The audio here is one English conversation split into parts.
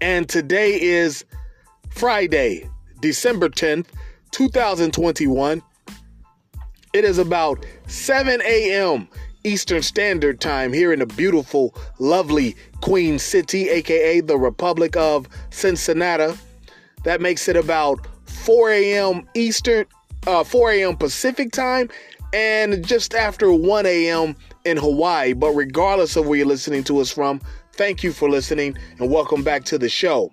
And today is Friday, December 10th, 2021. It is about 7 a.m. Eastern Standard Time here in the beautiful, lovely Queen City, aka the Republic of Cincinnati. That makes it about 4 a.m. Eastern, uh, 4 a.m. Pacific Time, and just after 1 a.m. in Hawaii. But regardless of where you're listening to us from, thank you for listening and welcome back to the show.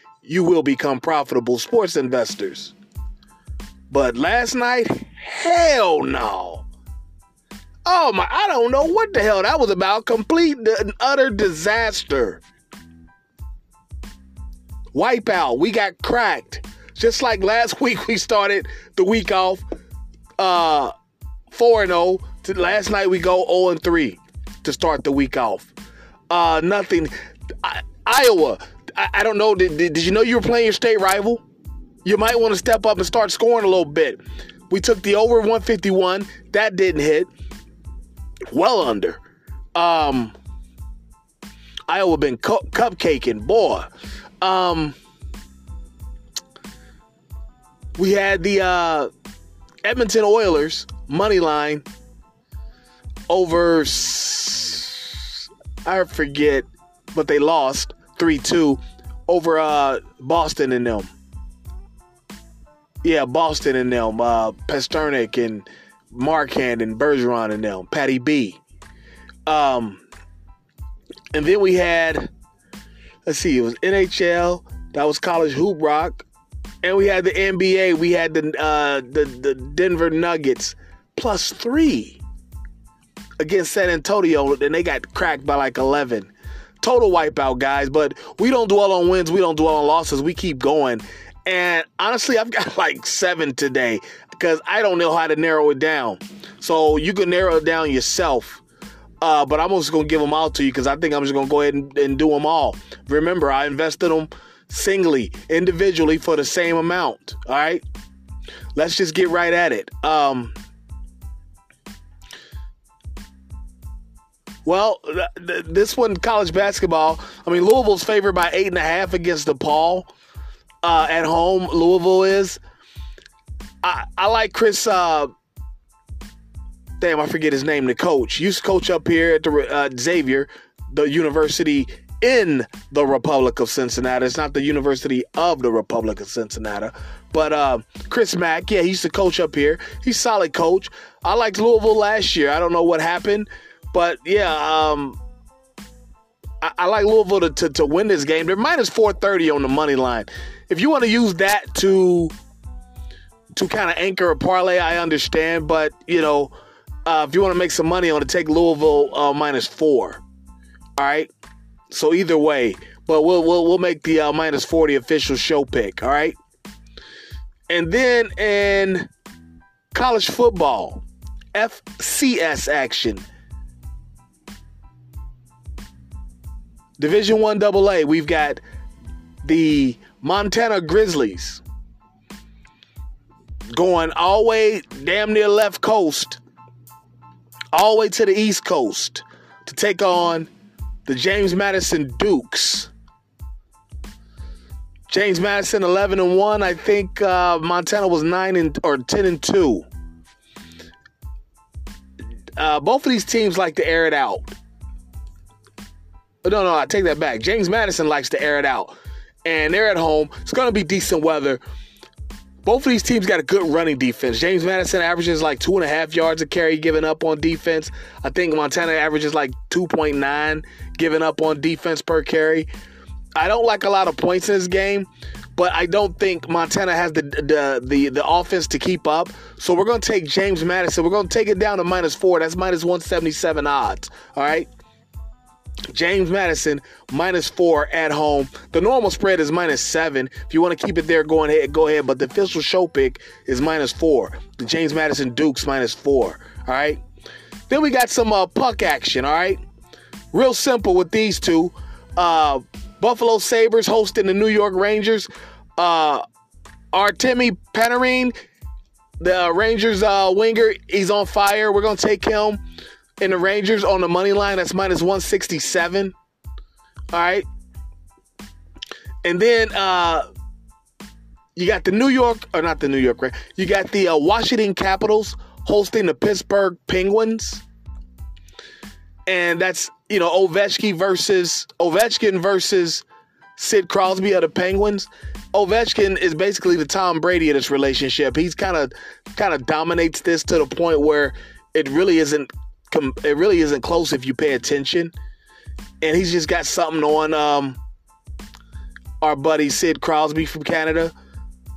you will become profitable sports investors. But last night, hell no. Oh my, I don't know what the hell that was about. Complete and utter disaster. Wipeout. We got cracked. Just like last week, we started the week off uh 4 0. Last night, we go 0 3 to start the week off. Uh, nothing. I, Iowa, I, I don't know. Did, did, did you know you were playing your state rival? You might want to step up and start scoring a little bit. We took the over 151. That didn't hit. Well under. Um, Iowa been cu- cupcaking, boy. Um, we had the uh, Edmonton Oilers money line over. I forget, but they lost 3 2 over uh, Boston and them. Yeah, Boston and them. Uh, Pastrnak and Marchand and Bergeron and them. Patty B. Um, and then we had, let's see, it was NHL. That was college hoop rock. And we had the NBA. We had the uh, the the Denver Nuggets plus three against San Antonio, and they got cracked by like eleven total wipeout, guys. But we don't dwell on wins. We don't dwell on losses. We keep going. And honestly, I've got like seven today because I don't know how to narrow it down. So you can narrow it down yourself. Uh, but I'm just going to give them out to you because I think I'm just going to go ahead and, and do them all. Remember, I invested them singly, individually for the same amount. All right. Let's just get right at it. Um, Well, th- th- this one, college basketball. I mean, Louisville's favored by eight and a half against DePaul uh, at home. Louisville is. I, I like Chris. Uh, damn, I forget his name. The coach used to coach up here at the uh, Xavier, the university in the Republic of Cincinnati. It's not the University of the Republic of Cincinnati. But uh, Chris Mack, yeah, he used to coach up here. He's solid coach. I liked Louisville last year. I don't know what happened. But yeah, um, I, I, like Louisville to, to, to, win this game. They're minus 430 on the money line. If you want to use that to to kind of anchor a parlay, I understand. But you know, uh, if you want to make some money on to take Louisville uh, minus four. All right. So either way, but we'll we'll we'll make the uh, minus 40 official show pick. All right. And then in college football, FCS action. Division One AA, we've got the Montana Grizzlies going all the way damn near left coast, all the way to the east coast to take on the James Madison Dukes. James Madison 11 and 1. I think uh, Montana was 9 and or 10 and 2. Uh, both of these teams like to air it out. No, no, I take that back. James Madison likes to air it out. and they're at home. It's going to be decent weather. Both of these teams got a good running defense. James Madison averages like two and a half yards a carry given up on defense. I think Montana averages like 2.9 given up on defense per carry. I don't like a lot of points in this game, but I don't think Montana has the the the, the offense to keep up. So we're going to take James Madison. We're going to take it down to minus four. That's minus 177 odds. All right. James Madison minus four at home. The normal spread is minus seven. If you want to keep it there, go ahead, go ahead. But the official show pick is minus four. The James Madison Dukes minus four. All right. Then we got some uh, puck action. All right. Real simple with these two. Uh, Buffalo Sabres hosting the New York Rangers. Uh, Artemi Panarin, the Rangers uh, winger, he's on fire. We're gonna take him in the Rangers on the money line. That's minus 167. All right. And then uh, you got the New York, or not the New York, right? You got the uh, Washington Capitals hosting the Pittsburgh Penguins. And that's, you know, Ovechkin versus Ovechkin versus Sid Crosby of the Penguins. Ovechkin is basically the Tom Brady of this relationship. He's kind of kind of dominates this to the point where it really isn't it really isn't close if you pay attention. And he's just got something on um, our buddy Sid Crosby from Canada.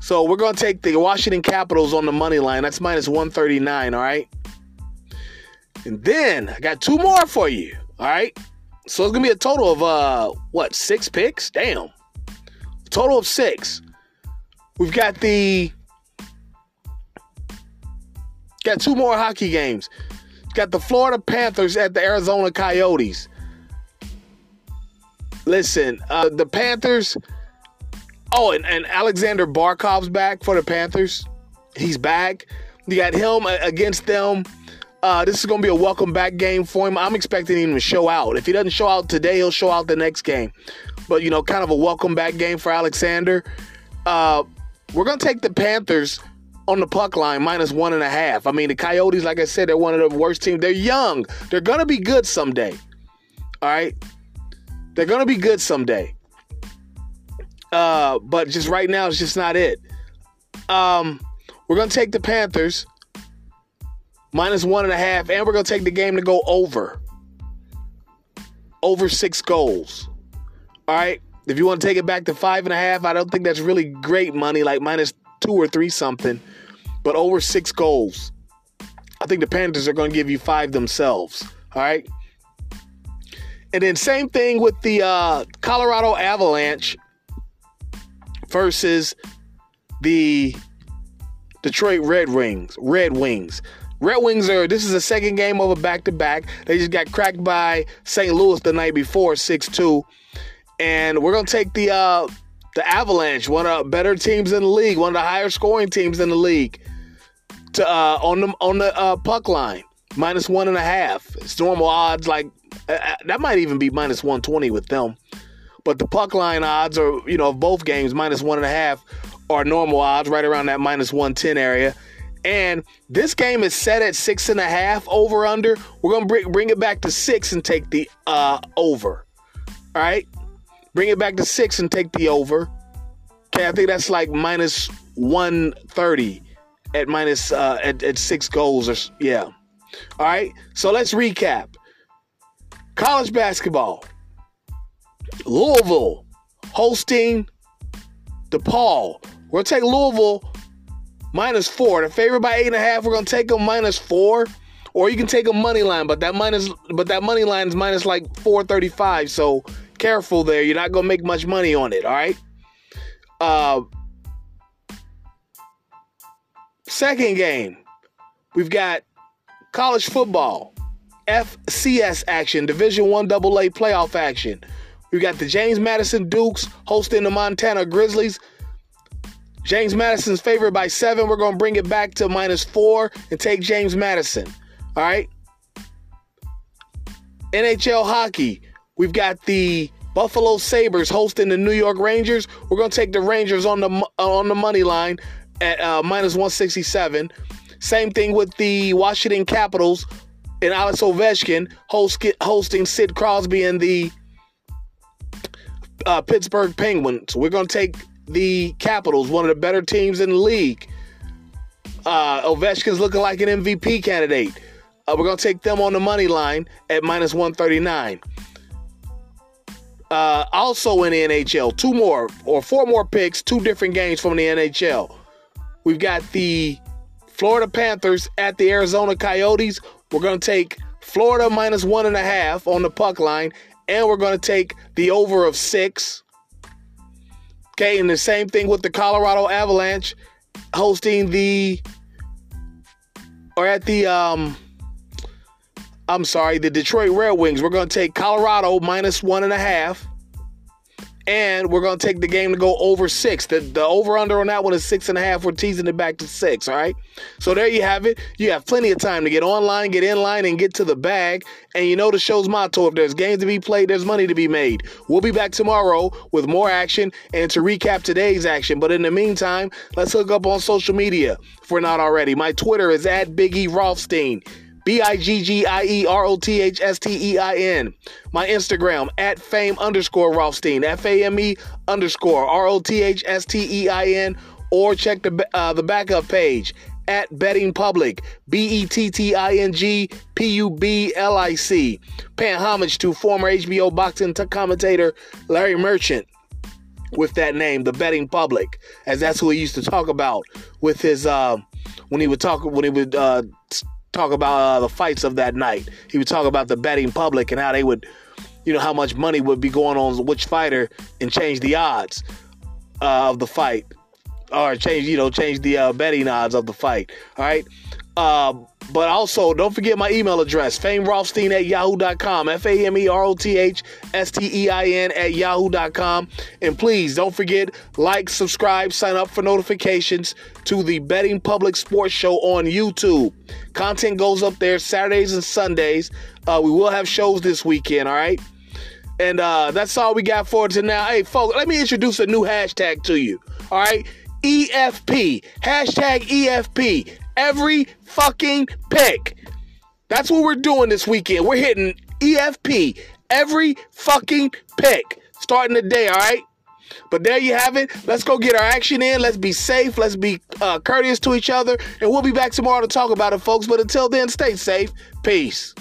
So we're going to take the Washington Capitals on the money line. That's minus 139, all right? And then I got two more for you, all right? So it's going to be a total of, uh, what, six picks? Damn. A total of six. We've got the. Got two more hockey games. Got the Florida Panthers at the Arizona Coyotes. Listen, uh, the Panthers. Oh, and, and Alexander Barkov's back for the Panthers. He's back. You got him against them. Uh, this is going to be a welcome back game for him. I'm expecting him to show out. If he doesn't show out today, he'll show out the next game. But, you know, kind of a welcome back game for Alexander. Uh, we're going to take the Panthers on the puck line minus one and a half. I mean, the Coyotes, like I said, they're one of the worst teams. They're young. They're gonna be good someday. All right, they're gonna be good someday. Uh, but just right now, it's just not it. Um, we're gonna take the Panthers minus one and a half, and we're gonna take the game to go over. Over six goals. All right. If you want to take it back to five and a half, I don't think that's really great money, like minus two or three something, but over six goals. I think the Panthers are going to give you five themselves. All right. And then same thing with the uh, Colorado Avalanche versus the Detroit Red Wings. Red Wings. Red Wings are. This is the second game of a back to back. They just got cracked by St. Louis the night before, six two, and we're gonna take the uh, the Avalanche, one of the better teams in the league, one of the higher scoring teams in the league, to uh, on the on the uh, puck line, minus one and a half. It's normal odds, like uh, uh that might even be minus one twenty with them. But the puck line odds are, you know, of both games, minus one and a half, are normal odds, right around that minus one ten area. And this game is set at six and a half over under. We're gonna bring bring it back to six and take the uh, over. All right. Bring it back to six and take the over. Okay, I think that's like minus 130 at minus uh, at, at six goals or yeah. All right. So let's recap. College basketball. Louisville hosting DePaul. Gonna take Louisville minus four. They're favored by eight and a half. We're gonna take them minus four, or you can take a money line, but that minus but that money line is minus like four thirty five. So careful there. You're not to make much money on it, all right? Uh, second game, we've got college football, FCS action, Division One AA playoff action. We've got the James Madison Dukes hosting the Montana Grizzlies. James Madison's favored by seven. We're going to bring it back to minus four and take James Madison. All right. NHL hockey. We've got the Buffalo Sabres hosting the New York Rangers. We're going to take the Rangers on the on the money line at uh, minus 167. Same thing with the Washington Capitals and Alex Ovechkin host, hosting Sid Crosby and the uh, Pittsburgh Penguins. We're going to take the Capitals, one of the better teams in the league. Uh, Ovechkin's looking like an MVP candidate. Uh, we're going to take them on the money line at minus 139. Uh, also in the NHL, two more or four more picks, two different games from the NHL. We've got the Florida Panthers at the Arizona Coyotes. We're going to take Florida minus one and a half on the puck line, and we're going to take the over of six. Okay, and the same thing with the Colorado Avalanche hosting the or at the um I'm sorry, the Detroit Red Wings. We're going to take Colorado minus one and a half. And we're to take the game to go over six. The, the over under on that one is six and a half. We're teasing it back to six. All right. So there you have it. You have plenty of time to get online, get in line, and get to the bag. And you know the show's motto if there's games to be played, there's money to be made. We'll be back tomorrow with more action and to recap today's action. But in the meantime, let's hook up on social media if we're not already. My Twitter is at Biggie Rothstein. B I G G I E R O T H S T E I N. My Instagram at fame underscore Rothstein, F A M E underscore R O T H S T E I N, or check the, uh, the backup page at Betting Public, B E T T I N G P U B L I C. Paying homage to former HBO boxing commentator Larry Merchant with that name, the Betting Public, as that's who he used to talk about with his uh, when he would talk when he would uh, talk about uh, the fights of that night. He would talk about the betting public and how they would, you know, how much money would be going on which fighter and change the odds uh, of the fight, or change, you know, change the uh, betting odds of the fight. All right. Uh, but also, don't forget my email address, famerothstein at yahoo.com, F A M E R O T H S T E I N at yahoo.com. And please don't forget, like, subscribe, sign up for notifications to the Betting Public Sports Show on YouTube. Content goes up there Saturdays and Sundays. Uh, we will have shows this weekend, all right? And uh, that's all we got for tonight. Hey, folks, let me introduce a new hashtag to you, all right? EFP, hashtag EFP every fucking pick. That's what we're doing this weekend. We're hitting EFP every fucking pick starting the day, all right? But there you have it. Let's go get our action in. Let's be safe. Let's be uh, courteous to each other. And we'll be back tomorrow to talk about it, folks. But until then, stay safe. Peace.